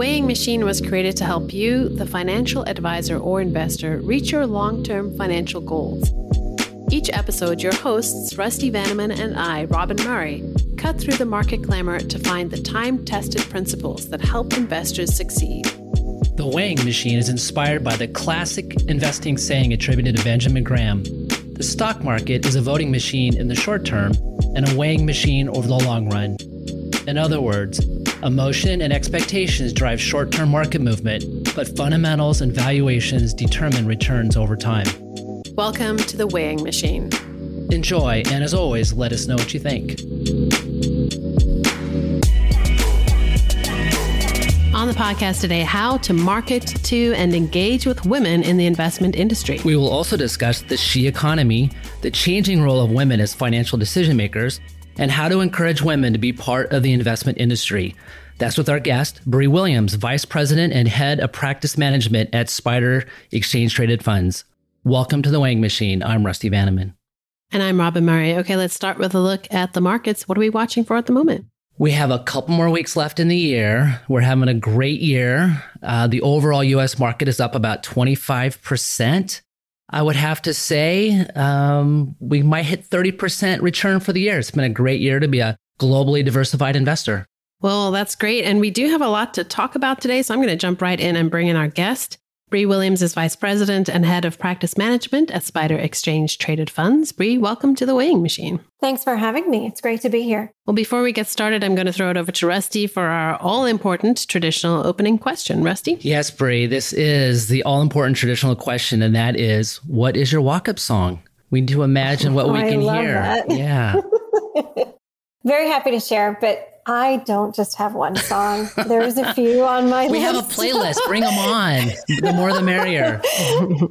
weighing machine was created to help you, the financial advisor or investor, reach your long term financial goals. Each episode, your hosts, Rusty Vanneman and I, Robyn Murray, cut through the market glamour to find the time tested principles that help investors succeed. The weighing machine is inspired by the classic investing saying attributed to Benjamin Graham The stock market is a voting machine in the short term and a weighing machine over the long run. In other words, Emotion and expectations drive short term market movement, but fundamentals and valuations determine returns over time. Welcome to the weighing machine. Enjoy, and as always, let us know what you think. On the podcast today, how to market to and engage with women in the investment industry. We will also discuss the she economy, the changing role of women as financial decision makers, and how to encourage women to be part of the investment industry. That's with our guest, Brie Williams, Vice President and Head of Practice Management at SPDR Exchange Traded Funds. Welcome to the Weighing Machine. I'm Rusty Vanneman. And I'm Robyn Murray. Okay, let's start with a look at the markets. What are we watching for at the moment? We have a couple more weeks left in the year. We're having a great year. Uh, the overall US market is up about 25%. I would have to say um, we might hit 30% return for the year. It's been a great year to be a globally diversified investor. Well, that's great. And we do have a lot to talk about today. So I'm going to jump right in and bring in our guest. Brie Williams is Vice President and Head of Practice Management at SPDR Exchange Traded Funds. Brie, welcome to the weighing machine. Thanks for having me. It's great to be here. Well, before we get started, I'm going to throw it over to Rusty for our all important traditional opening question. Rusty? Yes, Brie, this is the all important traditional question, and that is what is your walk up song? We need to imagine what oh, we can hear. That. Yeah. Very happy to share, but I don't just have one song. There's a few on my we list. We have a playlist. Bring them on. The more the merrier.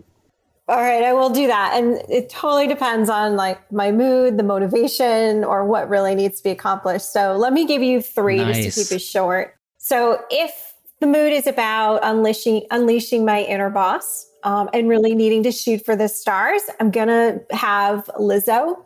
All right, I will do that. And it totally depends on like my mood, the motivation, or what really needs to be accomplished. So let me give you three nice. just to keep it short. So if the mood is about unleashing unleashing my inner boss um, and really needing to shoot for the stars, I'm gonna have Lizzo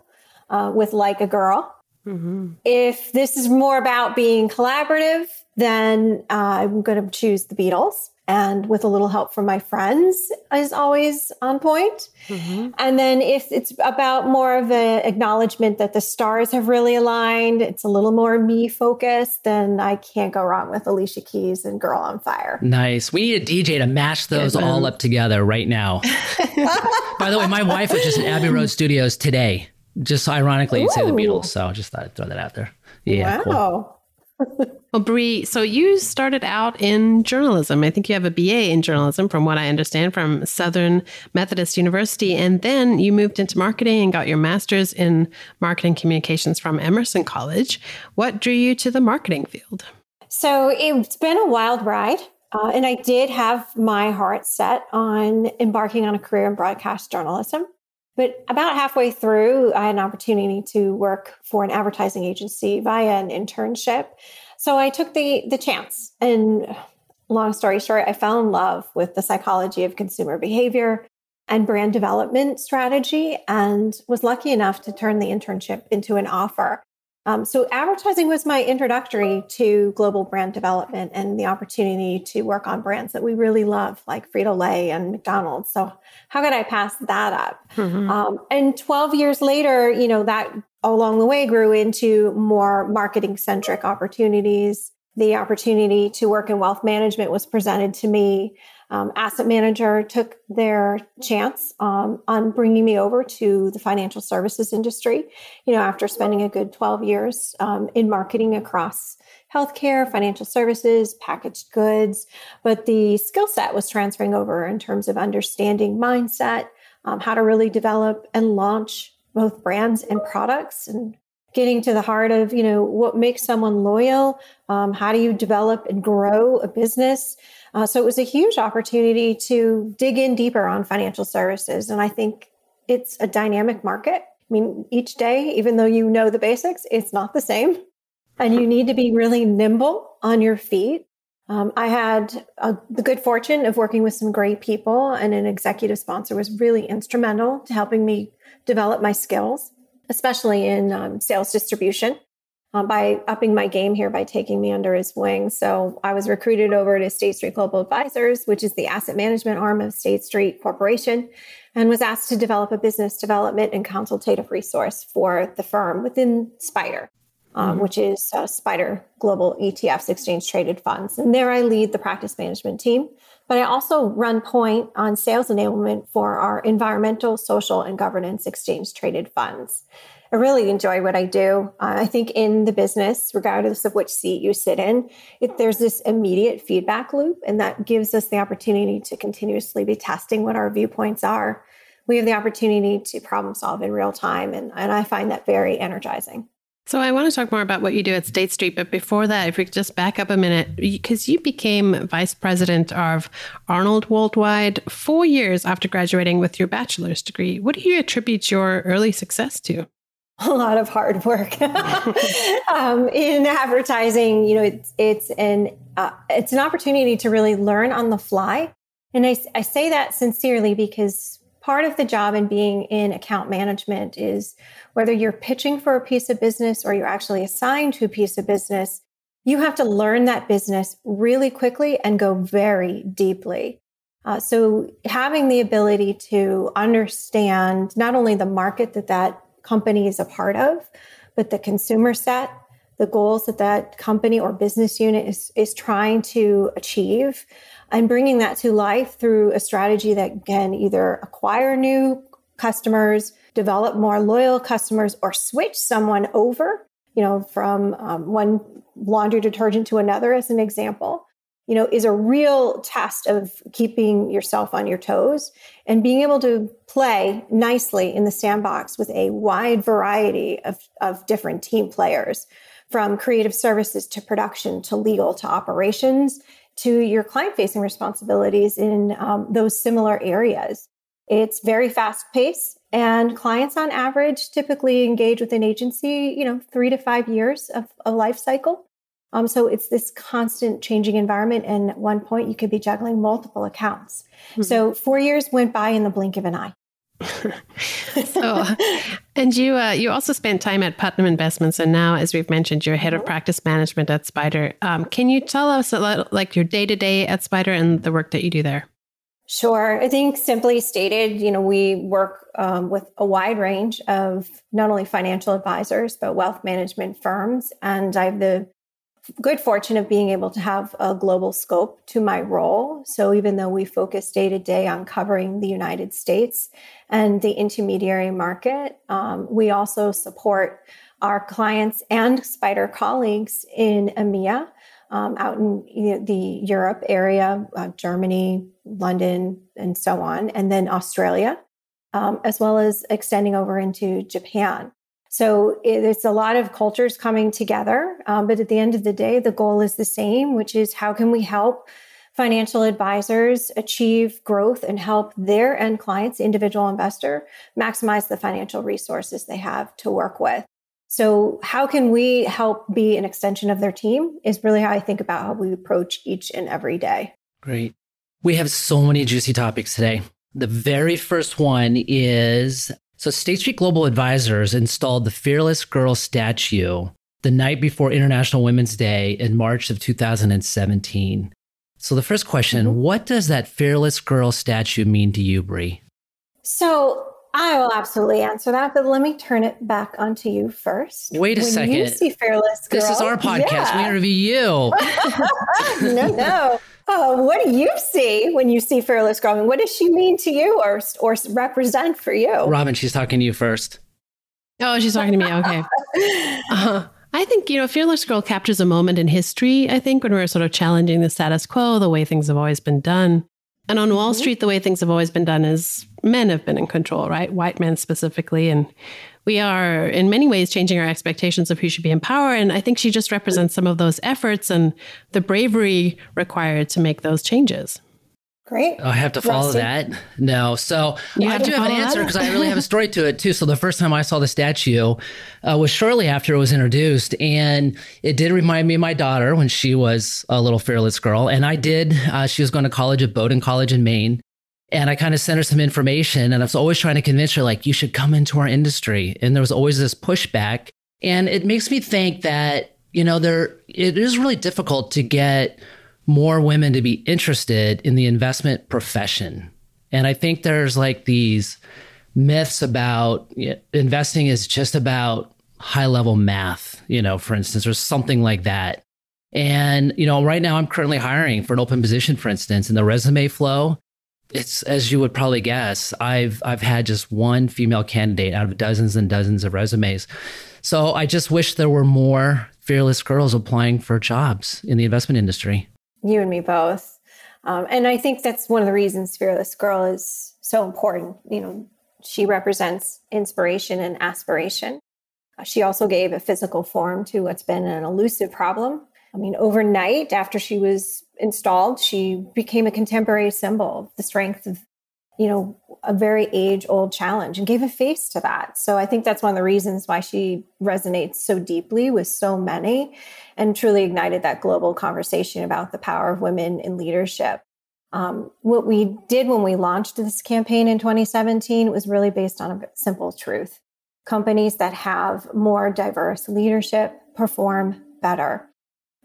uh, with "Like a Girl." Mm-hmm. If this is more about being collaborative, then uh, I'm going to choose the Beatles. And with a little help from my friends is always on point. Mm-hmm. And then if it's about more of an acknowledgement that the stars have really aligned, it's a little more me focused, then I can't go wrong with Alicia Keys and Girl on Fire. Nice. We need a DJ to mash those all up together right now. By the way, my wife was just in Abbey Road Studios today just ironically, you'd say the Beatles. So I just thought I'd throw that out there. Yeah. Wow. Cool. well, Brie, so you started out in journalism. I think you have a BA in journalism, from what I understand, from Southern Methodist University. And then you moved into marketing and got your master's in marketing communications from Emerson College. What drew you to the marketing field? So it's been a wild ride. Uh, and I did have my heart set on embarking on a career in broadcast journalism. But about halfway through, I had an opportunity to work for an advertising agency via an internship. So I took the the chance. And long story short, I fell in love with the psychology of consumer behavior and brand development strategy and was lucky enough to turn the internship into an offer. Um, so, advertising was my introductory to global brand development and the opportunity to work on brands that we really love, like Frito Lay and McDonald's. So, how could I pass that up? Mm-hmm. Um, and 12 years later, you know, that along the way grew into more marketing centric opportunities. The opportunity to work in wealth management was presented to me um, asset manager took their chance um, on bringing me over to the financial services industry. You know, after spending a good 12 years um, in marketing across healthcare, financial services, packaged goods, but the skill set was transferring over in terms of understanding mindset, um, how to really develop and launch both brands and products and getting to the heart of you know what makes someone loyal um, how do you develop and grow a business uh, so it was a huge opportunity to dig in deeper on financial services. And I think it's a dynamic market. I mean, each day, even though you know the basics, it's not the same. And you need to be really nimble on your feet. Um, I had a, the good fortune of working with some great people, and an executive sponsor was really instrumental to helping me develop my skills, especially in um, sales distribution. Uh, by upping my game here by taking me under his wing. So I was recruited over to State Street Global Advisors, which is the asset management arm of State Street Corporation, and was asked to develop a business development and consultative resource for the firm within SPDR. Um, mm-hmm. Which is uh, SPDR Global ETFs, exchange traded funds. And there I lead the practice management team. But I also run point on sales enablement for our environmental, social, and governance exchange traded funds. I really enjoy what I do. Uh, I think in the business, regardless of which seat you sit in, if there's this immediate feedback loop, and that gives us the opportunity to continuously be testing what our viewpoints are. We have the opportunity to problem solve in real time, and, and I find that very energizing. So I want to talk more about what you do at State Street, but before that, if we could just back up a minute, because you became vice president of Arnold Worldwide four years after graduating with your bachelor's degree. What do you attribute your early success to? a lot of hard work um, in advertising. You know, it's it's an uh, it's an opportunity to really learn on the fly, and I, I say that sincerely because part of the job in being in account management is whether you're pitching for a piece of business or you're actually assigned to a piece of business, you have to learn that business really quickly and go very deeply. Uh, so having the ability to understand not only the market that that company is a part of, but the consumer set, the goals that that company or business unit is, is trying to achieve, and bringing that to life through a strategy that can either acquire new customers, develop more loyal customers, or switch someone over, you know, from um, one laundry detergent to another, as an example you know, is a real test of keeping yourself on your toes and being able to play nicely in the sandbox with a wide variety of, of different team players from creative services to production to legal to operations to your client facing responsibilities in um, those similar areas. It's very fast paced and clients on average typically engage with an agency, you know, three to five years of a life cycle. Um, so it's this constant changing environment. And at one point, you could be juggling multiple accounts. Mm-hmm. So four years went by in the blink of an eye. so, and you uh, you also spent time at Putnam Investments, and now, as we've mentioned, you're head of mm-hmm. practice management at SPDR. Um, can you tell us a lot, like your day to day at SPDR and the work that you do there? Sure. I think simply stated, you know, we work um, with a wide range of not only financial advisors but wealth management firms, and I have the good fortune of being able to have a global scope to my role. So even though we focus day to day on covering the United States and the intermediary market, um, we also support our clients and SPDR colleagues in EMEA. Um, out in the Europe area, uh, Germany, London, and so on, and then Australia, um, as well as extending over into Japan. So it's a lot of cultures coming together. Um, but at the end of the day, the goal is the same, which is how can we help financial advisors achieve growth and help their end clients, individual investor, maximize the financial resources they have to work with. So, how can we help be an extension of their team? Is really how I think about how we approach each and every day. Great. We have so many juicy topics today. The very first one is so, State Street Global Advisors installed the Fearless Girl statue the night before International Women's Day in March of 2017. So, the first question mm-hmm. what does that Fearless Girl statue mean to you, Brie? So, I will absolutely answer that, but let me turn it back onto you first. Wait a when second. You see Fearless Girl. This is our podcast. Yeah. We interview you. no, no. Oh, what do you see when you see Fearless Girl? what does she mean to you or, or represent for you? Robyn, she's talking to you first. Oh, she's talking to me. Okay. Uh-huh. I think, you know, Fearless Girl captures a moment in history, I think, when we're sort of challenging the status quo, the way things have always been done. And on Wall mm-hmm. Street, the way things have always been done is men have been in control, right? White men specifically. And we are in many ways changing our expectations of who should be in power. And I think she just represents some of those efforts and the bravery required to make those changes. Great. Oh, I have to follow Rusty. that. No. So you I do have an answer because I really have a story to it too. So the first time I saw the statue uh, was shortly after it was introduced. And it did remind me of my daughter when she was a little fearless girl. And I did, uh, she was going to college at Bowdoin College in Maine. And I kind of sent her some information and I was always trying to convince her, like, you should come into our industry. And there was always this pushback. And it makes me think that, you know, there it is really difficult to get more women to be interested in the investment profession. And I think there's like these myths about you know, investing is just about high level math, you know, for instance, or something like that. And, you know, right now I'm currently hiring for an open position, for instance, in the resume flow. It's as you would probably guess, I've I've had just one female candidate out of dozens and dozens of resumes. So I just wish there were more fearless girls applying for jobs in the investment industry. You and me both. Um, and I think that's one of the reasons Fearless Girl is so important. You know, she represents inspiration and aspiration. Uh, she also gave a physical form to what's been an elusive problem. I mean, overnight after she was installed, she became a contemporary symbol the strength of, you know, a very age old challenge and gave a face to that. So I think that's one of the reasons why she resonates so deeply with so many and truly ignited that global conversation about the power of women in leadership. Um, what we did when we launched this campaign in 2017 was really based on a simple truth. Companies that have more diverse leadership perform better.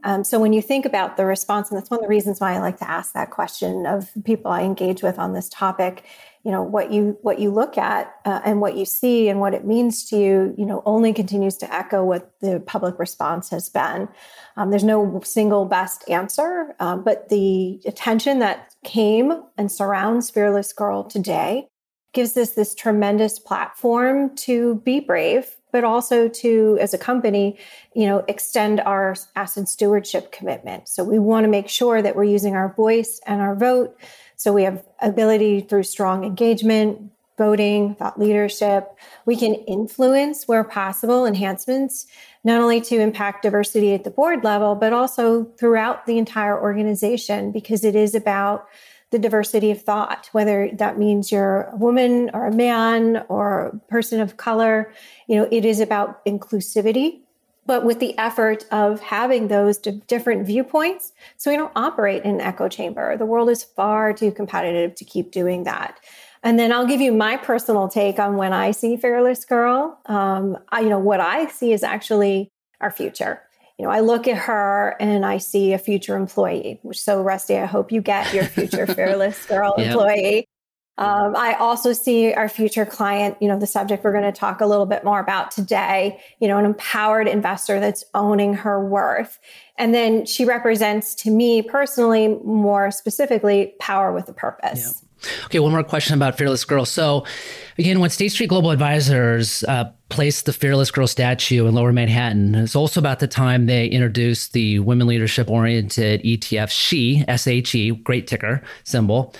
Um, so when you think about the response, and that's one of the reasons why I like to ask that question of people I engage with on this topic, you know what you what you look at uh, and what you see and what it means to you you know only continues to echo what the public response has been. Um, there's no single best answer um, but the attention that came and surrounds fearless girl today gives us this tremendous platform to be brave but also to as a company you know extend our asset stewardship commitment so we want to make sure that we're using our voice and our vote so we have ability through strong engagement, voting, thought leadership. We can influence where possible enhancements, not only to impact diversity at the board level, but also throughout the entire organization, because it is about the diversity of thought, whether that means you're a woman or a man or a person of color. You know, it is about inclusivity but with the effort of having those different viewpoints so we don't operate in an echo chamber. The world is far too competitive to keep doing that. And then I'll give you my personal take on when I see Fearless Girl. Um, I, you know, what I see is actually our future. You know, I look at her and I see a future employee. So, Rusty, I hope you get your future Fearless Girl employee. Um, I also see our future client, you know, the subject we're going to talk a little bit more about today, you know, an empowered investor that's owning her worth. And then she represents to me personally, more specifically, power with a purpose. Yeah. Okay, one more question about Fearless Girl. So, again, when State Street Global Advisors uh, placed the Fearless Girl statue in Lower Manhattan, it's also about the time they introduced the women leadership oriented ETF SHE, S H E, great ticker symbol.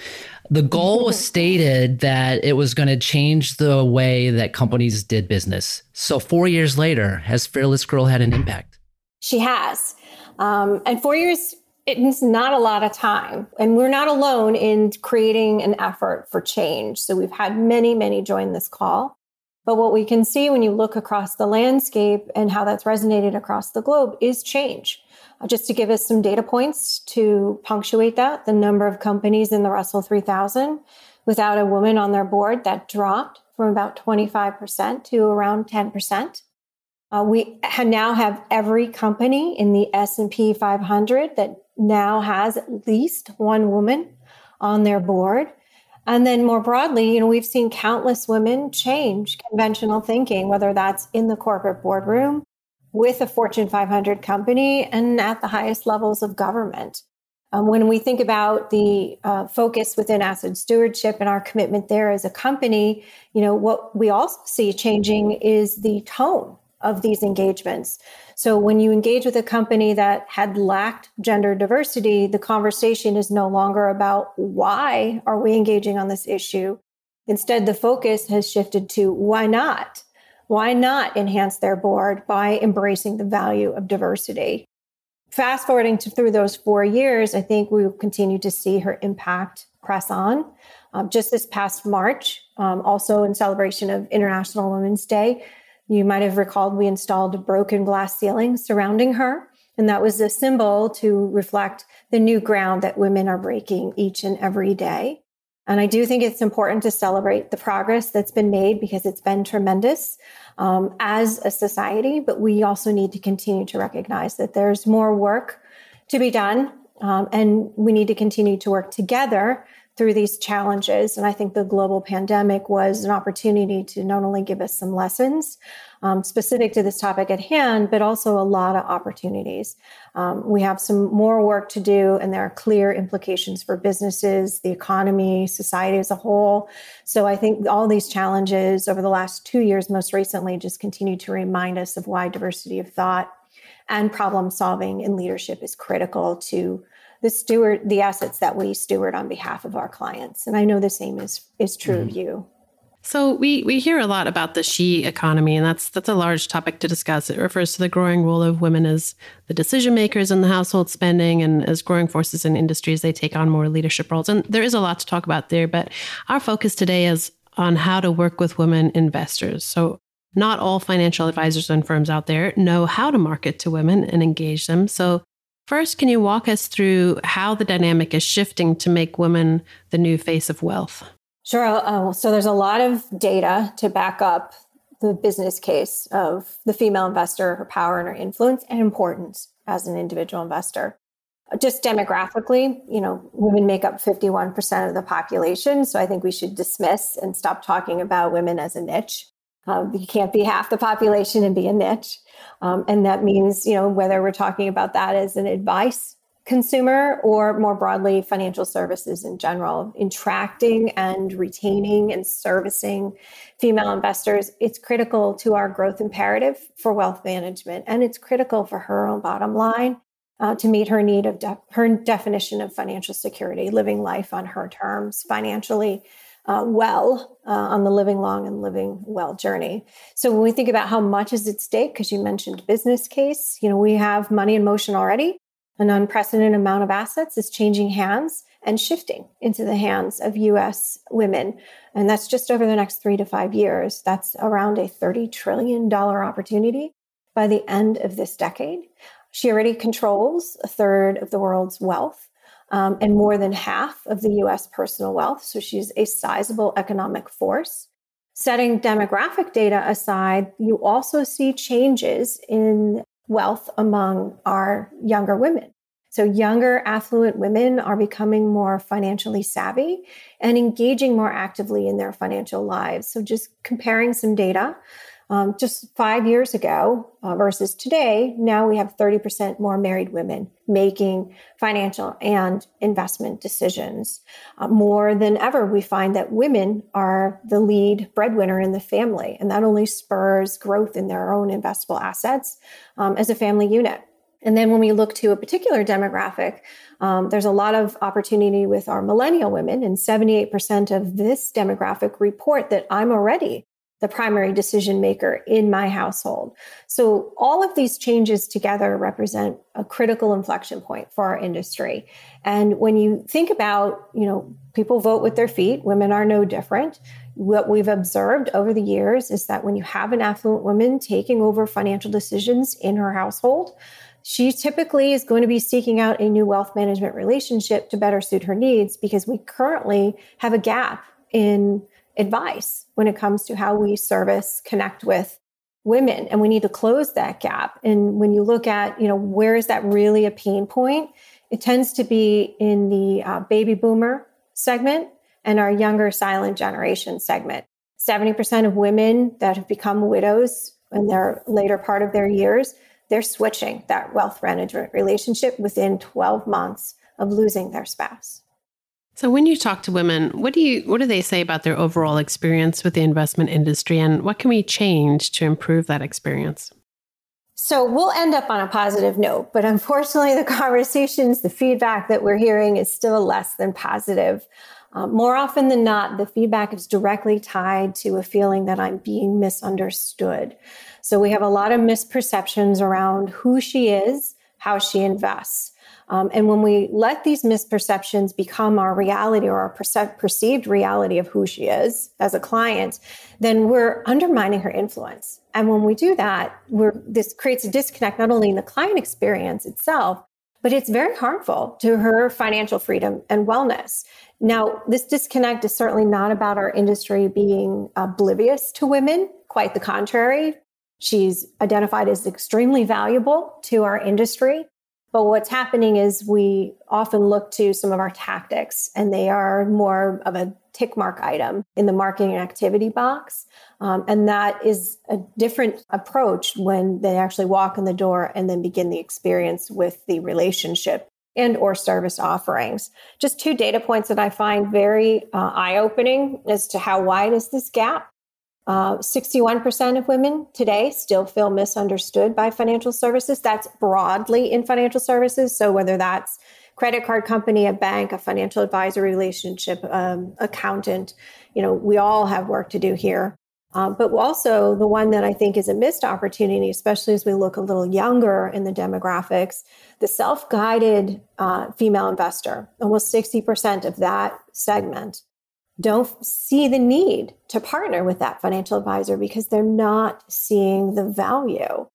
The goal was stated that it was going to change the way that companies did business. So, four years later, has Fearless Girl had an impact? She has. Um, and four years, it's not a lot of time. And we're not alone in creating an effort for change. So, we've had many, many join this call. But what we can see when you look across the landscape and how that's resonated across the globe is change. Uh, just to give us some data points to punctuate that, the number of companies in the Russell 3000 without a woman on their board that dropped from about 25% to around 10%. Uh, we now have every company in the S&P 500 that now has at least one woman on their board. And then more broadly, you know, we've seen countless women change conventional thinking, whether that's in the corporate boardroom with a Fortune 500 company and at the highest levels of government. Um, when we think about the uh, focus within asset stewardship and our commitment there as a company, you know, what we also see changing is the tone of these engagements. So when you engage with a company that had lacked gender diversity, the conversation is no longer about why are we engaging on this issue? Instead, the focus has shifted to why not? why not enhance their board by embracing the value of diversity? Fast forwarding to through those four years, I think we will continue to see her impact press on. Um, just this past March, um, also in celebration of International Women's Day, you might have recalled we installed broken glass ceiling surrounding her. And that was a symbol to reflect the new ground that women are breaking each and every day. And I do think it's important to celebrate the progress that's been made because it's been tremendous um, as a society. But we also need to continue to recognize that there's more work to be done. Um, and we need to continue to work together through these challenges. And I think the global pandemic was an opportunity to not only give us some lessons um, specific to this topic at hand, but also a lot of opportunities. Um, we have some more work to do, and there are clear implications for businesses, the economy, society as a whole. So I think all these challenges over the last two years, most recently, just continue to remind us of why diversity of thought and problem solving in leadership is critical to the steward the assets that we steward on behalf of our clients. And i know the same is is true mm-hmm. of you. So we we hear a lot about the she economy and that's that's a large topic to discuss. It refers to the growing role of women as the decision makers in the household spending and as growing forces in industries. They take on more leadership roles. And there is a lot to talk about there but our focus today is on how to work with women investors. So not all financial advisors and firms out there know how to market to women and engage them. So First, can you walk us through how the dynamic is shifting to make women the new face of wealth? Sure. Uh, so there's a lot of data to back up the business case of the female investor, her power and her influence and importance as an individual investor. Just demographically, you know, women make up 51% of the population. So I think we should dismiss and stop talking about women as a niche. Um, you can't be half the population and be a niche. Um, and that means, you know, whether we're talking about that as an advice consumer or more broadly financial services in general, attracting and retaining and servicing female investors, it's critical to our growth imperative for wealth management. And it's critical for her own bottom line uh, to meet her need of de- her definition of financial security, living life on her terms financially uh, well uh, on the living long and living well journey. So when we think about how much is at stake, because you mentioned business case, you know, we have money in motion already. An unprecedented amount of assets is changing hands and shifting into the hands of US women. And that's just over the next three to five years. That's around a $30 trillion opportunity by the end of this decade. She already controls a third of the world's wealth um, and more than half of the US personal wealth. So she's a sizable economic force. Setting demographic data aside, you also see changes in wealth among our younger women. So, younger, affluent women are becoming more financially savvy and engaging more actively in their financial lives. So, just comparing some data, um, just five years ago uh, versus today, now we have 30% more married women making financial and investment decisions. Uh, more than ever, we find that women are the lead breadwinner in the family, and that only spurs growth in their own investable assets um, as a family unit. And then when we look to a particular demographic, um, there's a lot of opportunity with our millennial women, and 78% of this demographic report that I'm already the primary decision maker in my household. So all of these changes together represent a critical inflection point for our industry. And when you think about, you know, people vote with their feet, women are no different. What we've observed over the years is that when you have an affluent woman taking over financial decisions in her household, she typically is going to be seeking out a new wealth management relationship to better suit her needs because we currently have a gap in advice when it comes to how we service, connect with women. And we need to close that gap. And when you look at, you know, where is that really a pain point? It tends to be in the uh, baby boomer segment and our younger silent generation segment. 70% of women that have become widows in their later part of their years, they're switching that wealth management relationship within 12 months of losing their spouse. So when you talk to women, what do you what do they say about their overall experience with the investment industry and what can we change to improve that experience? So we'll end up on a positive note, but unfortunately the conversations, the feedback that we're hearing is still less than positive. Um, more often than not, the feedback is directly tied to a feeling that I'm being misunderstood. So we have a lot of misperceptions around who she is, how she invests. Um, and when we let these misperceptions become our reality or our perce- perceived reality of who she is as a client, then we're undermining her influence. And when we do that, we're, this creates a disconnect not only in the client experience itself, but it's very harmful to her financial freedom and wellness. Now, this disconnect is certainly not about our industry being oblivious to women, quite the contrary. She's identified as extremely valuable to our industry. But what's happening is we often look to some of our tactics, and they are more of a tick mark item in the marketing activity box. Um, and that is a different approach when they actually walk in the door and then begin the experience with the relationship and or service offerings just two data points that i find very uh, eye-opening as to how wide is this gap uh, 61% of women today still feel misunderstood by financial services. That's broadly in financial services. So, whether that's credit card company, a bank, a financial advisor relationship, um, accountant, you know, we all have work to do here. Um, but also, the one that I think is a missed opportunity, especially as we look a little younger in the demographics, the self guided uh, female investor, almost 60% of that segment don't see the need to partner with that financial advisor because they're not seeing the value.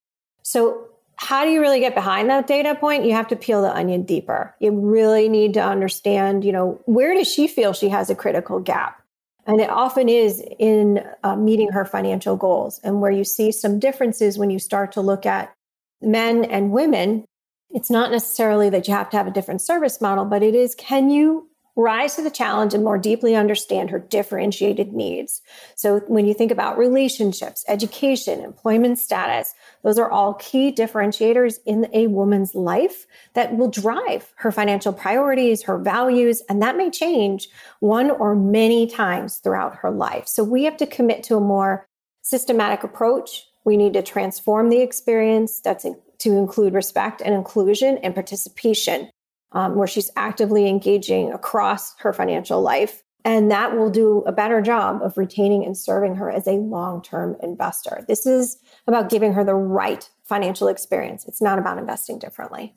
So, how do you really get behind that data point? You have to peel the onion deeper. You really need to understand, you know, where does she feel she has a critical gap? And it often is in uh, meeting her financial goals. And where you see some differences when you start to look at men and women, it's not necessarily that you have to have a different service model, but it is can you rise to the challenge and more deeply understand her differentiated needs. So, when you think about relationships, education, employment status, those are all key differentiators in a woman's life that will drive her financial priorities, her values, and that may change one or many times throughout her life. So, we have to commit to a more systematic approach. We need to transform the experience that's to include respect and inclusion and participation um, where she's actively engaging across her financial life. And that will do a better job of retaining and serving her as a long term investor. This is about giving her the right financial experience. It's not about investing differently.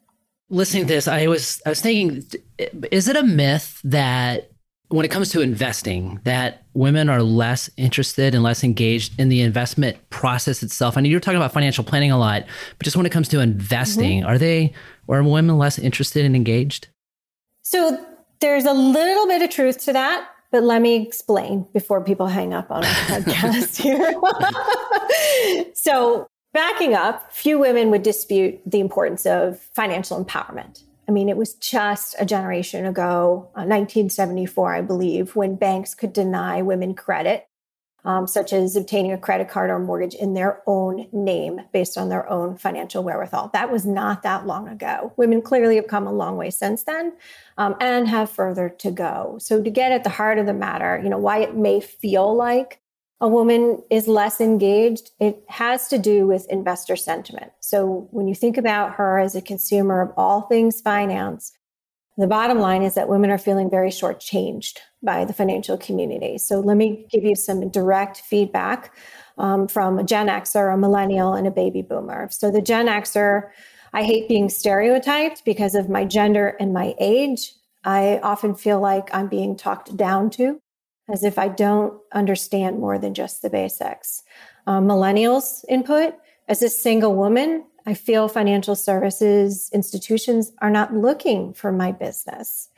Listening to this, I was I was thinking, is it a myth that when it comes to investing, that women are less interested and less engaged in the investment process itself? I know you're talking about financial planning a lot, but just when it comes to investing, mm-hmm. are they or are women less interested and engaged? So there's a little bit of truth to that, but let me explain before people hang up on our podcast here. so backing up, few women would dispute the importance of financial empowerment. I mean, it was just a generation ago, uh, 1974, I believe, when banks could deny women credit um, such as obtaining a credit card or mortgage in their own name based on their own financial wherewithal. That was not that long ago. Women clearly have come a long way since then um, and have further to go. So, to get at the heart of the matter, you know, why it may feel like a woman is less engaged, it has to do with investor sentiment. So, when you think about her as a consumer of all things finance, the bottom line is that women are feeling very shortchanged by the financial community. So let me give you some direct feedback um, from a Gen Xer, a millennial, and a baby boomer. So the Gen Xer, I hate being stereotyped because of my gender and my age. I often feel like I'm being talked down to as if I don't understand more than just the basics. Um, millennials input as a single woman, I feel financial services institutions are not looking for my business.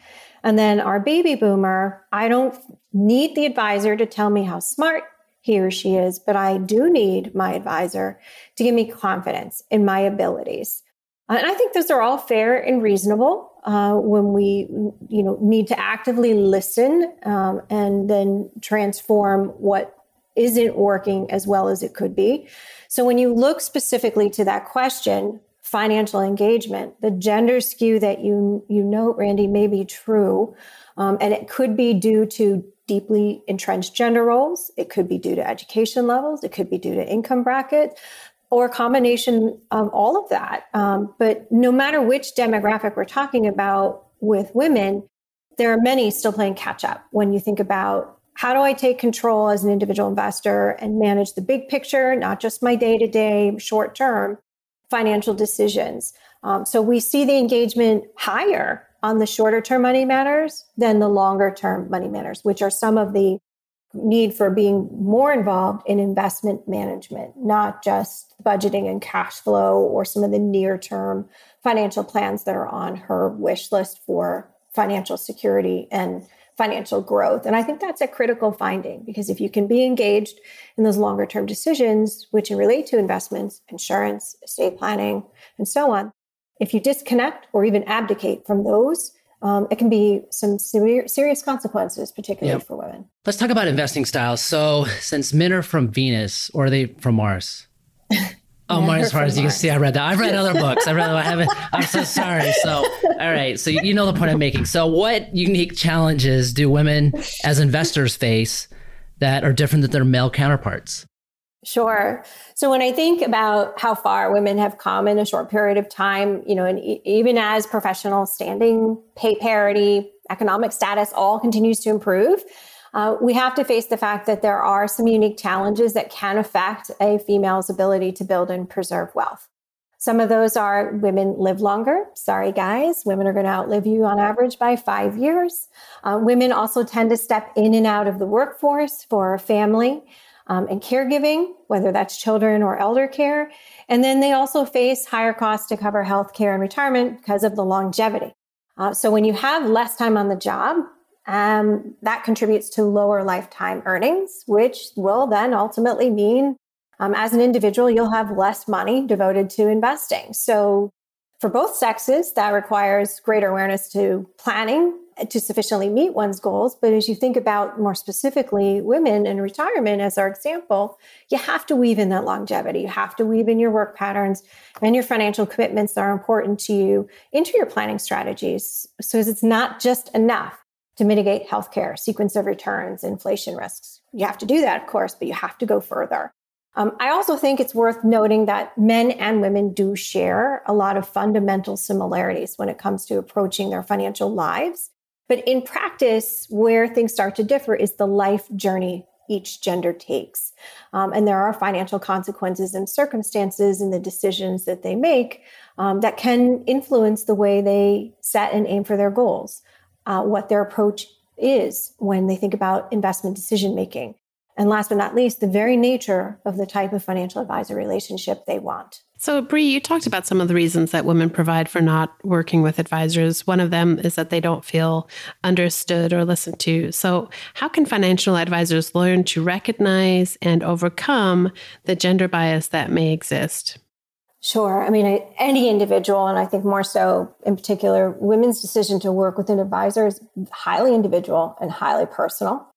And then our baby boomer, I don't need the advisor to tell me how smart he or she is, but I do need my advisor to give me confidence in my abilities. And I think those are all fair and reasonable uh, when we, you know, need to actively listen um, and then transform what isn't working as well as it could be. So when you look specifically to that question, financial engagement, the gender skew that you you note, Randy, may be true, um, and it could be due to deeply entrenched gender roles. It could be due to education levels. It could be due to income bracket. Or a combination of all of that. Um, but no matter which demographic we're talking about with women, there are many still playing catch up when you think about how do I take control as an individual investor and manage the big picture, not just my day to day, short term financial decisions? Um, so we see the engagement higher on the shorter term money matters than the longer term money matters, which are some of the need for being more involved in investment management, not just budgeting and cash flow or some of the near term financial plans that are on her wish list for financial security and financial growth. And I think that's a critical finding because if you can be engaged in those longer term decisions, which relate to investments, insurance, estate planning, and so on, if you disconnect or even abdicate from those, um, it can be some severe, serious consequences, particularly yep. for women. Let's talk about investing styles. So, since men are from Venus, or are they from Mars? Oh, Mars, as far as you can see, I read that. I've read other books. I read. I haven't. I'm so sorry. So, all right. So you know the point I'm making. So, what unique challenges do women as investors face that are different than their male counterparts? Sure. So when I think about how far women have come in a short period of time, you know, and even as professional standing, pay parity, economic status all continues to improve, uh, we have to face the fact that there are some unique challenges that can affect a female's ability to build and preserve wealth. Some of those are women live longer. Sorry, guys, women are going to outlive you on average by five years. Uh, women also tend to step in and out of the workforce for family um, and caregiving, whether that's children or elder care. And then they also face higher costs to cover health care and retirement because of the longevity. Uh, so when you have less time on the job, um, that contributes to lower lifetime earnings, which will then ultimately mean um, as an individual, you'll have less money devoted to investing. So for both sexes, that requires greater awareness to planning to sufficiently meet one's goals. But as you think about more specifically women in retirement as our example, you have to weave in that longevity. You have to weave in your work patterns and your financial commitments that are important to you into your planning strategies. So it's not just enough to mitigate healthcare, sequence of returns, inflation risks. You have to do that, of course, but you have to go further. Um, I also think it's worth noting that men and women do share a lot of fundamental similarities when it comes to approaching their financial lives. But in practice, where things start to differ is the life journey each gender takes. Um, and there are financial consequences and circumstances in the decisions that they make um, that can influence the way they set and aim for their goals, uh, what their approach is when they think about investment decision making. And last but not least, the very nature of the type of financial advisor relationship they want. So, Brie, you talked about some of the reasons that women provide for not working with advisors. One of them is that they don't feel understood or listened to. So, how can financial advisors learn to recognize and overcome the gender bias that may exist? Sure. I mean, any individual, and I think more so in particular, women's decision to work with an advisor is highly individual and highly personal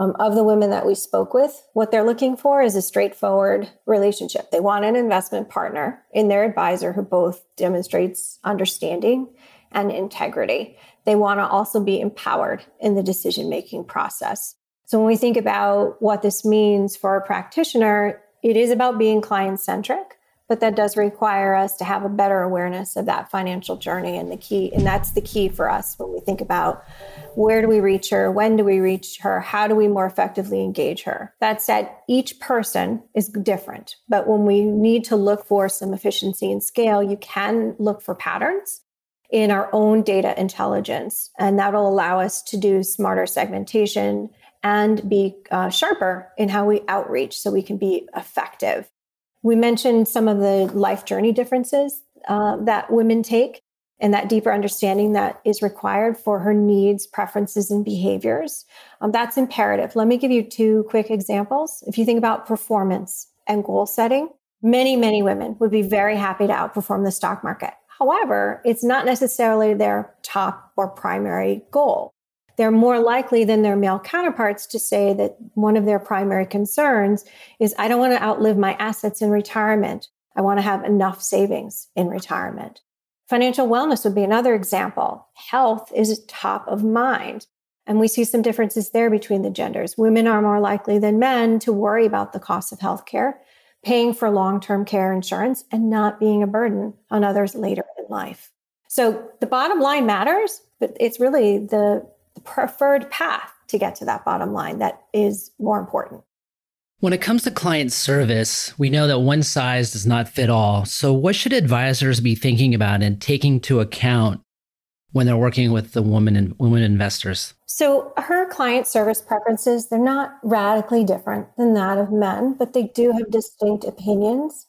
um, of the women that we spoke with, what they're looking for is a straightforward relationship. They want an investment partner in their advisor who both demonstrates understanding and integrity. They want to also be empowered in the decision making process. So when we think about what this means for a practitioner, it is about being client centric but that does require us to have a better awareness of that financial journey and the key and that's the key for us when we think about where do we reach her when do we reach her how do we more effectively engage her. That said each person is different but when we need to look for some efficiency and scale you can look for patterns in our own data intelligence and that'll allow us to do smarter segmentation and be uh, sharper in how we outreach so we can be effective we mentioned some of the life journey differences uh, that women take and that deeper understanding that is required for her needs, preferences, and behaviors. Um, that's imperative. Let me give you two quick examples. If you think about performance and goal setting, many, many women would be very happy to outperform the stock market. However, it's not necessarily their top or primary goal they're more likely than their male counterparts to say that one of their primary concerns is I don't want to outlive my assets in retirement. I want to have enough savings in retirement. Financial wellness would be another example. Health is top of mind. And we see some differences there between the genders. Women are more likely than men to worry about the cost of healthcare, paying for long term care insurance, and not being a burden on others later in life. So the bottom line matters, but it's really the the preferred path to get to that bottom line that is more important. When it comes to client service, we know that one size does not fit all. So, what should advisors be thinking about and taking to account when they're working with the women and women investors? So, her client service preferences, they're not radically different than that of men, but they do have distinct opinions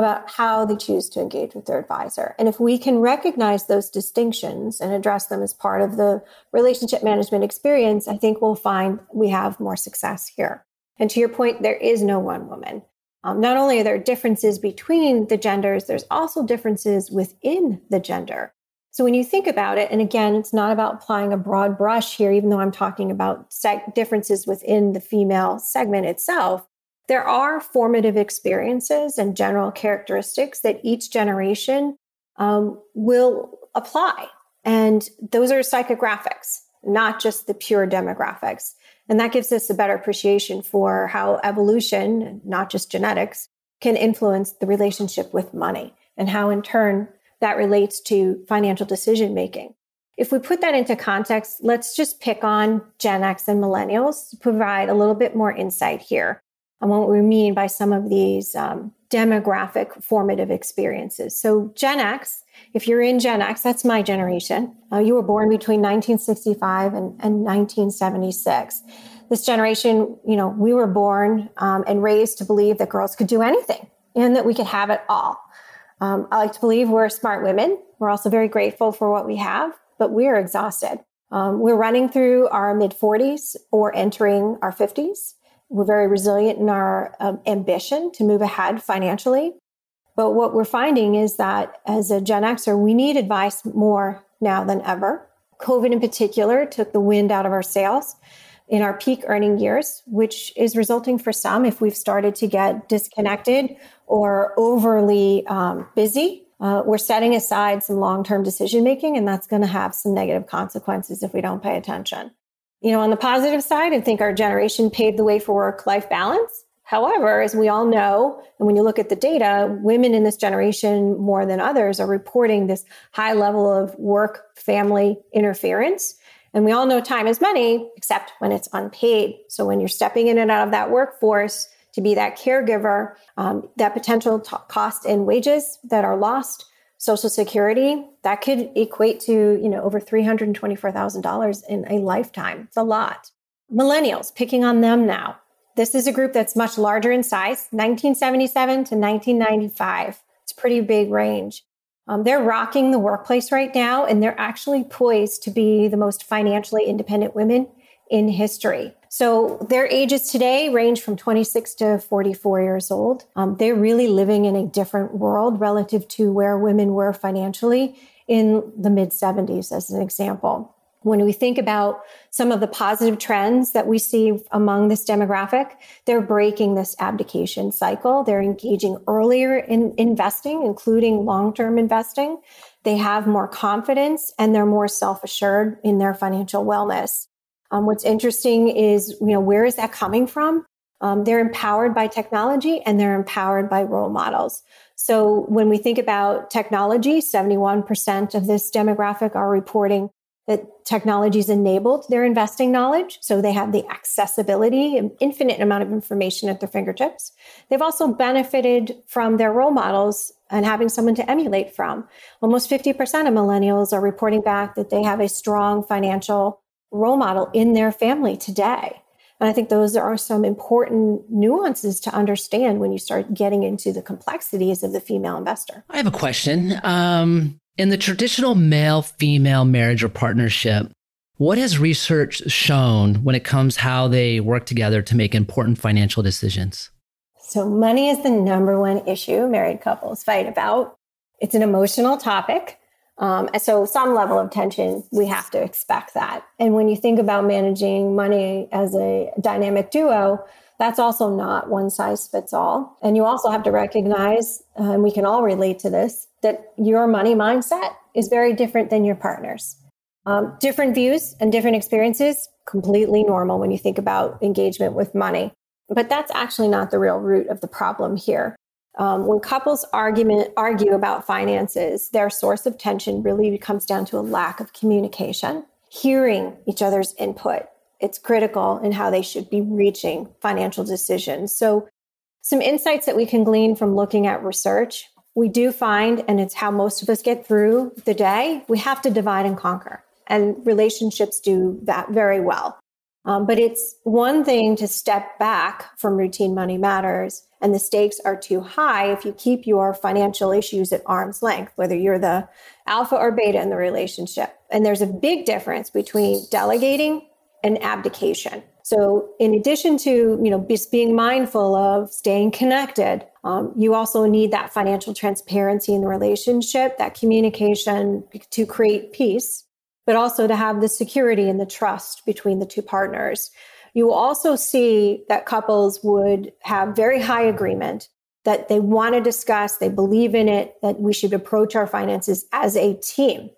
about how they choose to engage with their advisor. And if we can recognize those distinctions and address them as part of the relationship management experience, I think we'll find we have more success here. And to your point, there is no one woman. Um, not only are there differences between the genders, there's also differences within the gender. So when you think about it, and again, it's not about applying a broad brush here, even though I'm talking about differences within the female segment itself, there are formative experiences and general characteristics that each generation um, will apply. And those are psychographics, not just the pure demographics. And that gives us a better appreciation for how evolution, not just genetics, can influence the relationship with money and how, in turn, that relates to financial decision making. If we put that into context, let's just pick on Gen X and millennials to provide a little bit more insight here on what we mean by some of these um, demographic formative experiences. So, Gen X, if you're in Gen X, that's my generation. Uh, you were born between 1965 and, and 1976. This generation, you know, we were born um, and raised to believe that girls could do anything and that we could have it all. Um, I like to believe we're smart women. We're also very grateful for what we have, but we're exhausted. Um, we're running through our mid 40s or entering our 50s. We're very resilient in our um, ambition to move ahead financially. But what we're finding is that as a Gen Xer, we need advice more now than ever. COVID in particular took the wind out of our sails in our peak earning years, which is resulting for some if we've started to get disconnected or overly um, busy. Uh, we're setting aside some long term decision making, and that's going to have some negative consequences if we don't pay attention. You know, on the positive side, I think our generation paved the way for work life balance. However, as we all know, and when you look at the data, women in this generation more than others are reporting this high level of work family interference. And we all know time is money, except when it's unpaid. So when you're stepping in and out of that workforce to be that caregiver, um, that potential t- cost in wages that are lost Social Security, that could equate to, you know, over $324,000 in a lifetime. It's a lot. Millennials, picking on them now. This is a group that's much larger in size, 1977 to 1995. It's a pretty big range. Um, they're rocking the workplace right now, and they're actually poised to be the most financially independent women in history. So their ages today range from 26 to 44 years old. Um, they're really living in a different world relative to where women were financially in the mid 70s, as an example. When we think about some of the positive trends that we see among this demographic, they're breaking this abdication cycle. They're engaging earlier in investing, including long term investing. They have more confidence and they're more self assured in their financial wellness. Um, what's interesting is, you know, where is that coming from? Um, they're empowered by technology and they're empowered by role models. So when we think about technology, 71% of this demographic are reporting that technology's enabled their investing knowledge. So they have the accessibility, infinite amount of information at their fingertips. They've also benefited from their role models and having someone to emulate from. Almost 50% of millennials are reporting back that they have a strong financial role model in their family today. And I think those are some important nuances to understand when you start getting into the complexities of the female investor. I have a question. Um, in the traditional male female marriage or partnership, what has research shown when it comes how they work together to make important financial decisions? So money is the number one issue married couples fight about. It's an emotional topic. Um, and so, some level of tension, we have to expect that. And when you think about managing money as a dynamic duo, that's also not one size fits all. And you also have to recognize, and we can all relate to this, that your money mindset is very different than your partner's. Um, different views and different experiences, completely normal when you think about engagement with money. But that's actually not the real root of the problem here. Um, when couples argument argue about finances, their source of tension really comes down to a lack of communication, hearing each other's input. It's critical in how they should be reaching financial decisions. So, some insights that we can glean from looking at research we do find, and it's how most of us get through the day, we have to divide and conquer. And relationships do that very well. Um, but it's one thing to step back from routine money matters and the stakes are too high if you keep your financial issues at arm's length, whether you're the alpha or beta in the relationship. And there's a big difference between delegating and abdication. So, in addition to you know just being mindful of staying connected, um, you also need that financial transparency in the relationship, that communication to create peace, but also to have the security and the trust between the two partners. You also see that couples would have very high agreement that they want to discuss, they believe in it, that we should approach our finances as a team.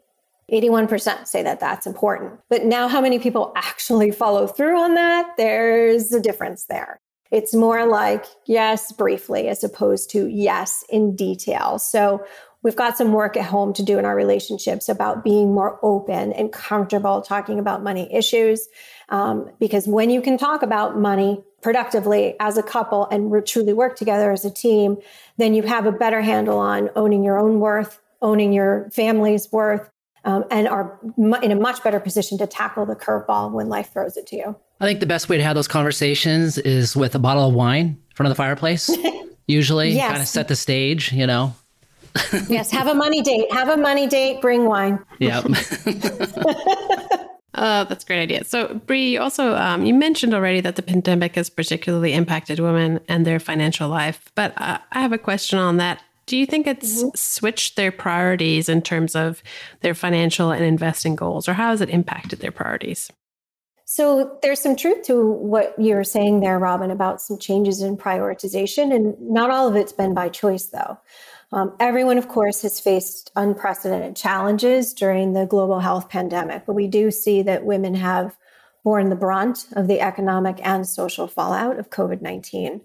81% say that that's important. But now, how many people actually follow through on that? There's a difference there. It's more like yes, briefly, as opposed to yes, in detail. So, we've got some work at home to do in our relationships about being more open and comfortable talking about money issues. Um, because when you can talk about money productively as a couple and truly work together as a team, then you have a better handle on owning your own worth, owning your family's worth, um, and are in a much better position to tackle the curveball when life throws it to you. I think the best way to have those conversations is with a bottle of wine in front of the fireplace. Usually, yes. kind of set the stage, you know. yes, have a money date. Have a money date. Bring wine. Yep. Oh, that's a great idea. So, Brie, also um, you mentioned already that the pandemic has particularly impacted women and their financial life. But uh, I have a question on that. Do you think it's mm-hmm. switched their priorities in terms of their financial and investing goals, or how has it impacted their priorities? So there's some truth to what you're saying there, Robyn, about some changes in prioritization. And not all of it's been by choice, though. Um, everyone, of course, has faced unprecedented challenges during the global health pandemic, but we do see that women have borne the brunt of the economic and social fallout of COVID 19.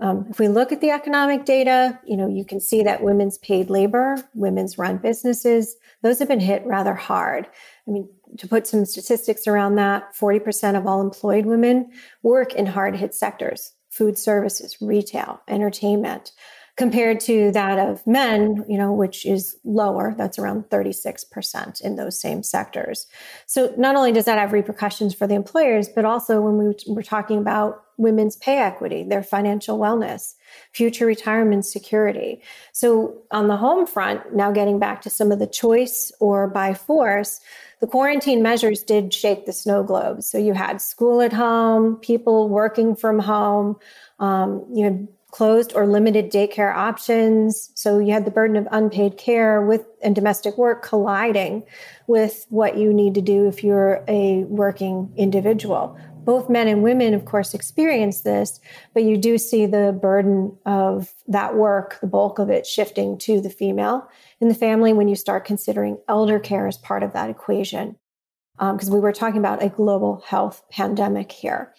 Um, if we look at the economic data, you know, you can see that women's paid labor, women's run businesses, those have been hit rather hard. I mean, to put some statistics around that, 40% of all employed women work in hard hit sectors, food services, retail, entertainment compared to that of men, you know, which is lower, that's around 36% in those same sectors. So not only does that have repercussions for the employers, but also when we were talking about women's pay equity, their financial wellness, future retirement security. So on the home front, now getting back to some of the choice or by force, the quarantine measures did shake the snow globe. So you had school at home, people working from home, um, you had closed or limited daycare options. So you had the burden of unpaid care with and domestic work colliding with what you need to do if you're a working individual. Both men and women, of course, experience this, but you do see the burden of that work, the bulk of it shifting to the female in the family when you start considering elder care as part of that equation. Because um, we were talking about a global health pandemic here.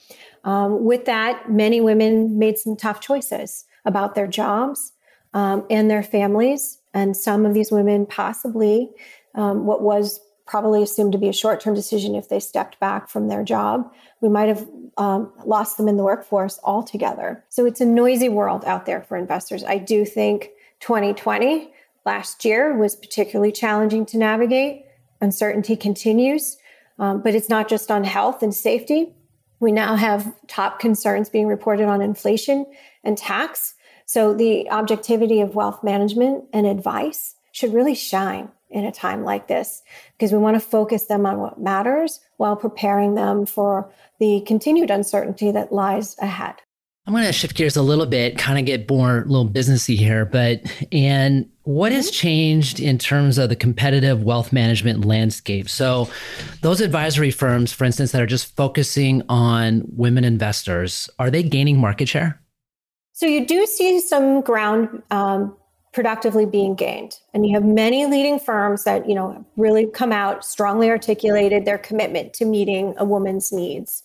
Um, with that, many women made some tough choices about their jobs um, and their families. And some of these women possibly, um, what was probably assumed to be a short term decision if they stepped back from their job, we might have um, lost them in the workforce altogether. So it's a noisy world out there for investors. I do think 2020, last year, was particularly challenging to navigate. Uncertainty continues, um, but it's not just on health and safety we now have top concerns being reported on inflation and tax. So the objectivity of wealth management and advice should really shine in a time like this because we want to focus them on what matters while preparing them for the continued uncertainty that lies ahead. I'm going to shift gears a little bit, kind of get more a little businessy here, but and what has mm-hmm. changed in terms of the competitive wealth management landscape? So, those advisory firms, for instance, that are just focusing on women investors, are they gaining market share? So you do see some ground um, productively being gained, and you have many leading firms that you know really come out strongly articulated their commitment to meeting a woman's needs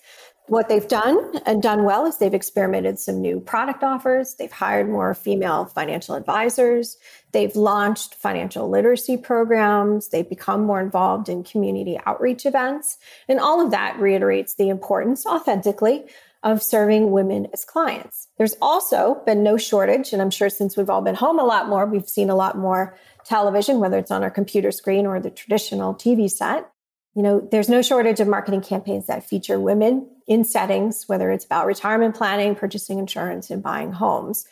what they've done and done well is they've experimented some new product offers. They've hired more female financial advisors. They've launched financial literacy programs. They've become more involved in community outreach events. And all of that reiterates the importance authentically of serving women as clients. There's also been no shortage, and I'm sure since we've all been home a lot more, we've seen a lot more television, whether it's on our computer screen or the traditional TV set. You know, there's no shortage of marketing campaigns that feature women in settings, whether it's about retirement planning, purchasing insurance, and buying homes.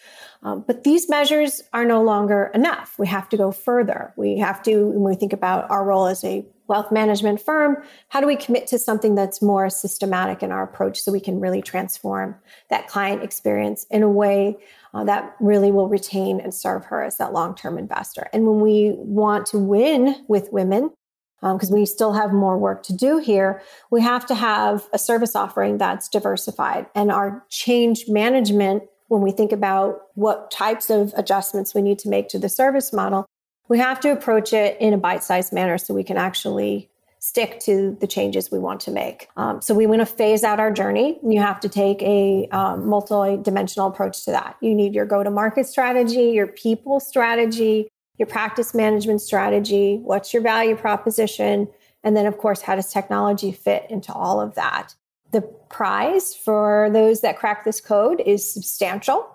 Um, but these measures are no longer enough. We have to go further. We have to, when we think about our role as a wealth management firm, how do we commit to something that's more systematic in our approach so we can really transform that client experience in a way uh, that really will retain and serve her as that long term investor? And when we want to win with women, because um, we still have more work to do here, we have to have a service offering that's diversified. And our change management, when we think about what types of adjustments we need to make to the service model, we have to approach it in a bite sized manner so we can actually stick to the changes we want to make. Um, so we want to phase out our journey. You have to take a um, multi-dimensional approach to that. You need your go-to-market strategy, your people strategy, your practice management strategy, what's your value proposition, and then, of course, how does technology fit into all of that? The prize for those that crack this code is substantial.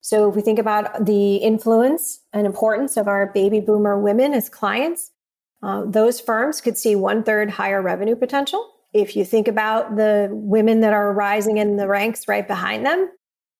So, if we think about the influence and importance of our baby boomer women as clients, uh, those firms could see one third higher revenue potential. If you think about the women that are rising in the ranks right behind them,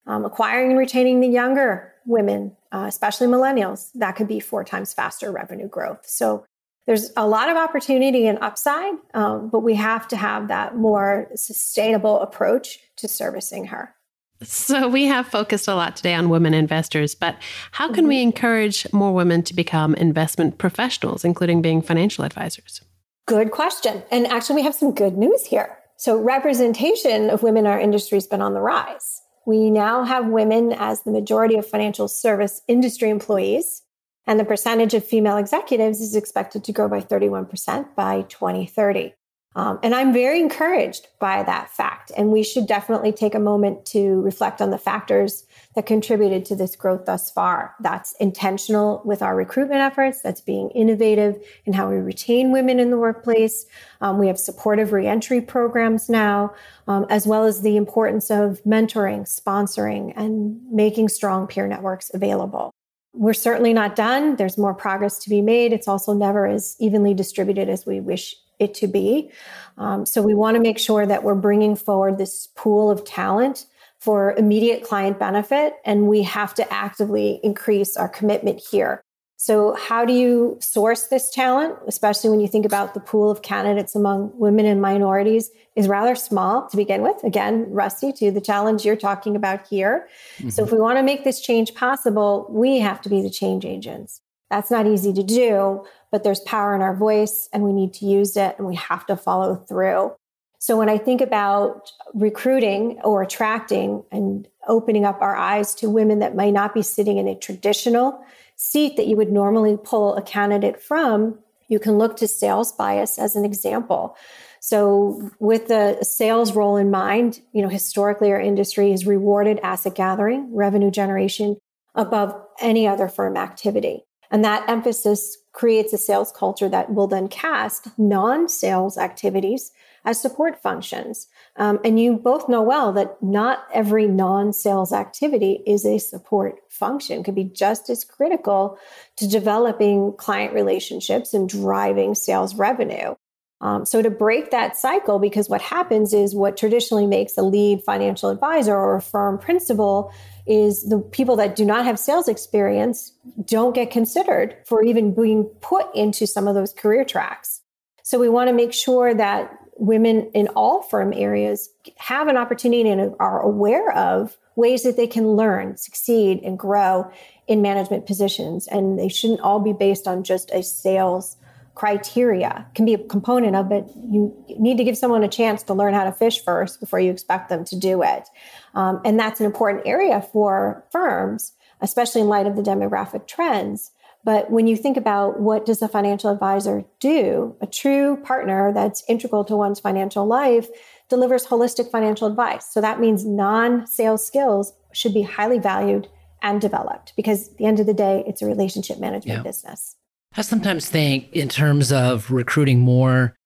um, acquiring and retaining the younger women, uh, especially millennials, that could be four times faster revenue growth. So there's a lot of opportunity and upside, um, but we have to have that more sustainable approach to servicing her. So, we have focused a lot today on women investors, but how can mm-hmm. we encourage more women to become investment professionals, including being financial advisors? Good question. And actually, we have some good news here. So, representation of women in our industry has been on the rise. We now have women as the majority of financial service industry employees, and the percentage of female executives is expected to grow by 31% by 2030. Um, and I'm very encouraged by that fact. And we should definitely take a moment to reflect on the factors that contributed to this growth thus far. That's intentional with our recruitment efforts, that's being innovative in how we retain women in the workplace. Um, we have supportive reentry programs now, um, as well as the importance of mentoring, sponsoring, and making strong peer networks available. We're certainly not done. There's more progress to be made. It's also never as evenly distributed as we wish it to be. Um, so we want to make sure that we're bringing forward this pool of talent for immediate client benefit, and we have to actively increase our commitment here. So, how do you source this talent, especially when you think about the pool of candidates among women and minorities is rather small to begin with. Again, Rusty, to the challenge you're talking about here. Mm-hmm. So, if we want to make this change possible, we have to be the change agents. That's not easy to do, but there's power in our voice and we need to use it and we have to follow through. So when I think about recruiting or attracting and opening up our eyes to women that might not be sitting in a traditional seat that you would normally pull a candidate from, you can look to sales bias as an example. So with the sales role in mind, you know, historically our industry has rewarded asset gathering, revenue generation above any other firm activity. And that emphasis creates a sales culture that will then cast non sales activities as support functions. Um, and you both know well that not every non sales activity is a support function, it could be just as critical to developing client relationships and driving sales revenue. Um, so to break that cycle, because what happens is what traditionally makes a lead financial advisor or a firm principal is the people that do not have sales experience don't get considered for even being put into some of those career tracks. So we want to make sure that women in all firm areas have an opportunity and are aware of ways that they can learn, succeed, and grow in management positions. And they shouldn't all be based on just a sales criteria can be a component of it. You need to give someone a chance to learn how to fish first before you expect them to do it. Um, and that's an important area for firms, especially in light of the demographic trends. But when you think about what does a financial advisor do, a true partner that's integral to one's financial life delivers holistic financial advice. So that means non-sales skills should be highly valued and developed because at the end of the day, it's a relationship management yeah. business. I sometimes think in terms of recruiting more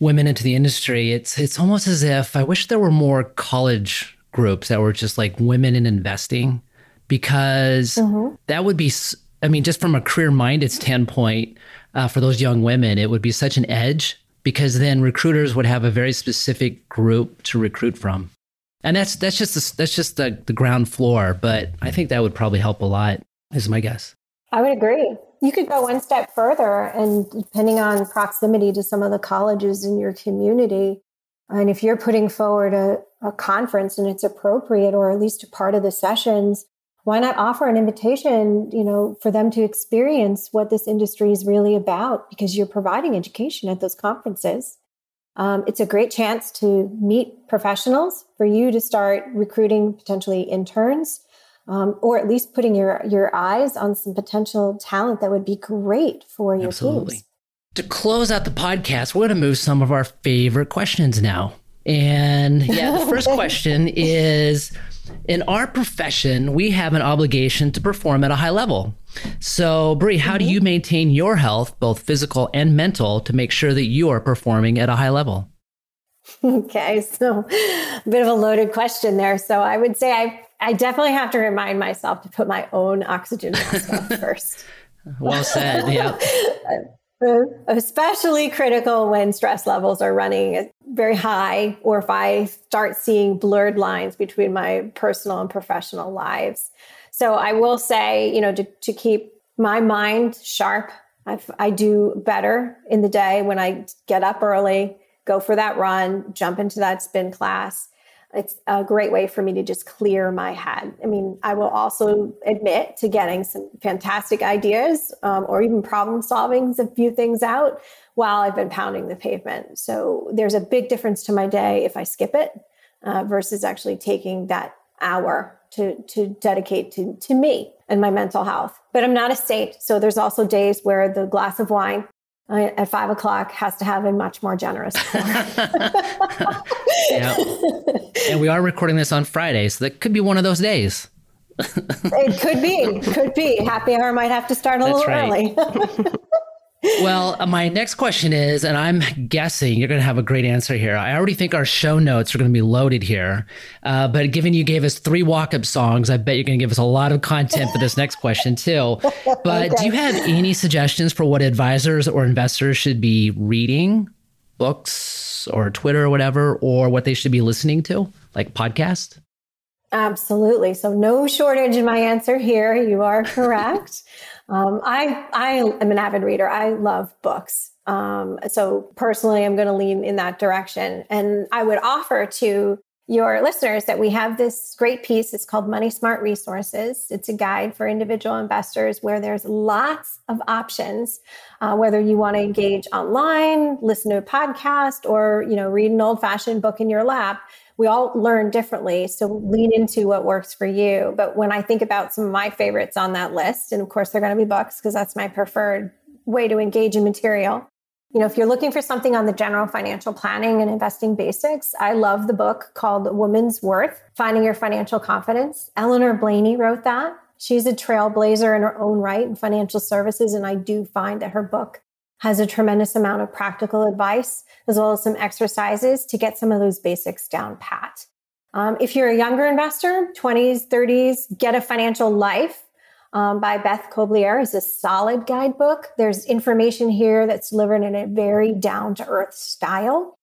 women into the industry, it's it's almost as if I wish there were more college groups that were just like women in investing because mm-hmm. that would be I mean just from a career minded standpoint uh, for those young women it would be such an edge because then recruiters would have a very specific group to recruit from. And that's that's just the, that's just the, the ground floor, but I think that would probably help a lot. Is my guess. I would agree. You could go one step further, and depending on proximity to some of the colleges in your community, and if you're putting forward a, a conference and it's appropriate, or at least a part of the sessions, why not offer an invitation, you know, for them to experience what this industry is really about because you're providing education at those conferences. Um, it's a great chance to meet professionals for you to start recruiting potentially interns um, or at least putting your, your eyes on some potential talent that would be great for your Absolutely. teams. To close out the podcast, we're going to move some of our favorite questions now. And yeah, the first question is in our profession, we have an obligation to perform at a high level. So, Brie, how mm-hmm. do you maintain your health, both physical and mental, to make sure that you are performing at a high level? Okay, so a bit of a loaded question there. So, I would say I, I definitely have to remind myself to put my own oxygen mask on first. well said. Yeah. especially critical when stress levels are running very high or if I start seeing blurred lines between my personal and professional lives. So I will say, you know, to, to keep my mind sharp, I've, I do better in the day when I get up early, go for that run, jump into that spin class it's a great way for me to just clear my head. I mean, I will also admit to getting some fantastic ideas um, or even problem solving a few things out while I've been pounding the pavement. So there's a big difference to my day if I skip it uh, versus actually taking that hour to, to dedicate to, to me and my mental health. But I'm not a saint. So there's also days where the glass of wine at five o'clock has to have a much more generous yeah. And we are recording this on Friday, so that could be one of those days. it could be, could be. Happy hour might have to start a That's little right. early. well, my next question is, and I'm guessing you're going to have a great answer here. I already think our show notes are going to be loaded here. Uh, but given you gave us three walk up songs, I bet you're going to give us a lot of content for this next question, too. But okay. do you have any suggestions for what advisors or investors should be reading, books or Twitter or whatever, or what they should be listening to, like podcast? Absolutely. So, no shortage in my answer here. You are correct. Um, I I am an avid reader. I love books. Um, so personally, I'm going to lean in that direction. And I would offer to your listeners that we have this great piece. It's called Money Smart Resources. It's a guide for individual investors where there's lots of options. Uh, whether you want to engage online, listen to a podcast, or you know read an old fashioned book in your lap we all learn differently. So lean into what works for you. But when I think about some of my favorites on that list, and of course they're going to be books because that's my preferred way to engage in material. You know, if you're looking for something on the general financial planning and investing basics, I love the book called Woman's Worth Finding Your Financial Confidence. Eleanor Blayney wrote that. She's a trailblazer in her own right in financial services. And I do find that her book has a tremendous amount of practical advice as well as some exercises to get some of those basics down pat. Um, if you're a younger investor, 20s, 30s, Get a Financial Life um, by Beth Kobliner is a solid guidebook. There's information here that's delivered in a very down to earth style.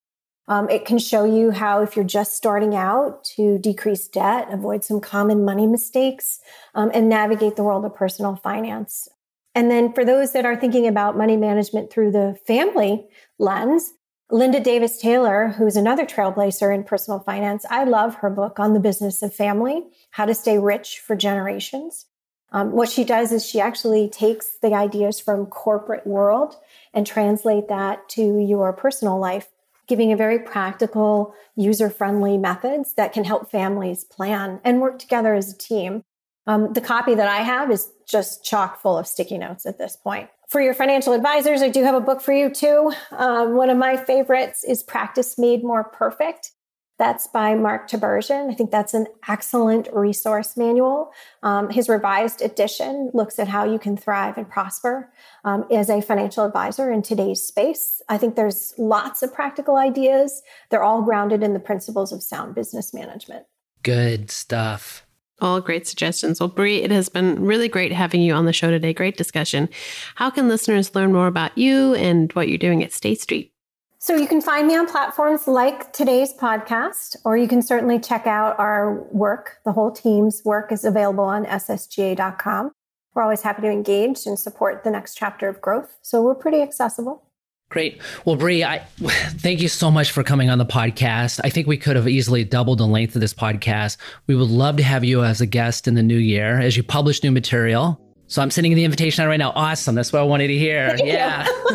Um, it can show you how, if you're just starting out, to decrease debt, avoid some common money mistakes, um, and navigate the world of personal finance. And then for those that are thinking about money management through the family lens, Linda Davis Taylor, who's another trailblazer in personal finance, I love her book on the business of family, how to stay rich for generations. Um, what she does is she actually takes the ideas from corporate world and translate that to your personal life, giving a very practical, user-friendly methods that can help families plan and work together as a team. Um, the copy that I have is just chock full of sticky notes at this point. For your financial advisors, I do have a book for you too. Um, one of my favorites is Practice Made More Perfect. That's by Mark Tibergien. I think that's an excellent resource manual. Um, his revised edition looks at how you can thrive and prosper um, as a financial advisor in today's space. I think there's lots of practical ideas. They're all grounded in the principles of sound business management. Good stuff. All great suggestions. Well, Brie, it has been really great having you on the show today. Great discussion. How can listeners learn more about you and what you're doing at State Street? So you can find me on platforms like today's podcast, or you can certainly check out our work. The whole team's work is available on ssga.com. We're always happy to engage and support the next chapter of growth. So we're pretty accessible. Great. Well, Brie, I thank you so much for coming on the podcast. I think we could have easily doubled the length of this podcast. We would love to have you as a guest in the new year as you publish new material. So I'm sending you the invitation out right now. Awesome. That's what I wanted to hear. Thank yeah.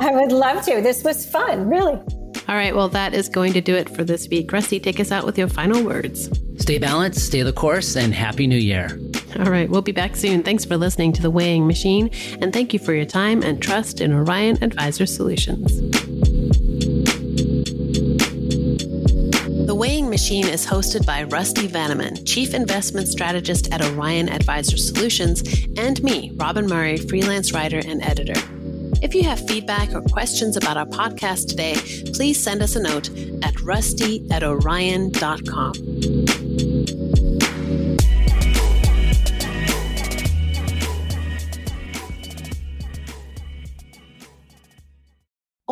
I would love to. This was fun, really. All right. Well, that is going to do it for this week. Rusty, take us out with your final words. Stay balanced, stay the course, and Happy New Year. All right. We'll be back soon. Thanks for listening to The Weighing Machine, and thank you for your time and trust in Orion Advisor Solutions. The Weighing Machine is hosted by Rusty Vanneman, Chief Investment Strategist at Orion Advisor Solutions, and me, Robyn Murray, freelance writer and editor. If you have feedback or questions about our podcast today, please send us a note at rusty at orion.com.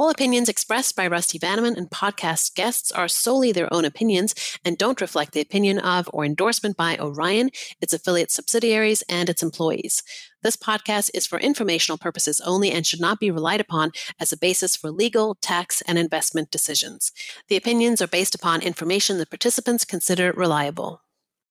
All opinions expressed by Rusty Vanneman and podcast guests are solely their own opinions and don't reflect the opinion of or endorsement by Orion, its affiliate subsidiaries, and its employees. This podcast is for informational purposes only and should not be relied upon as a basis for legal, tax, and investment decisions. The opinions are based upon information the participants consider reliable.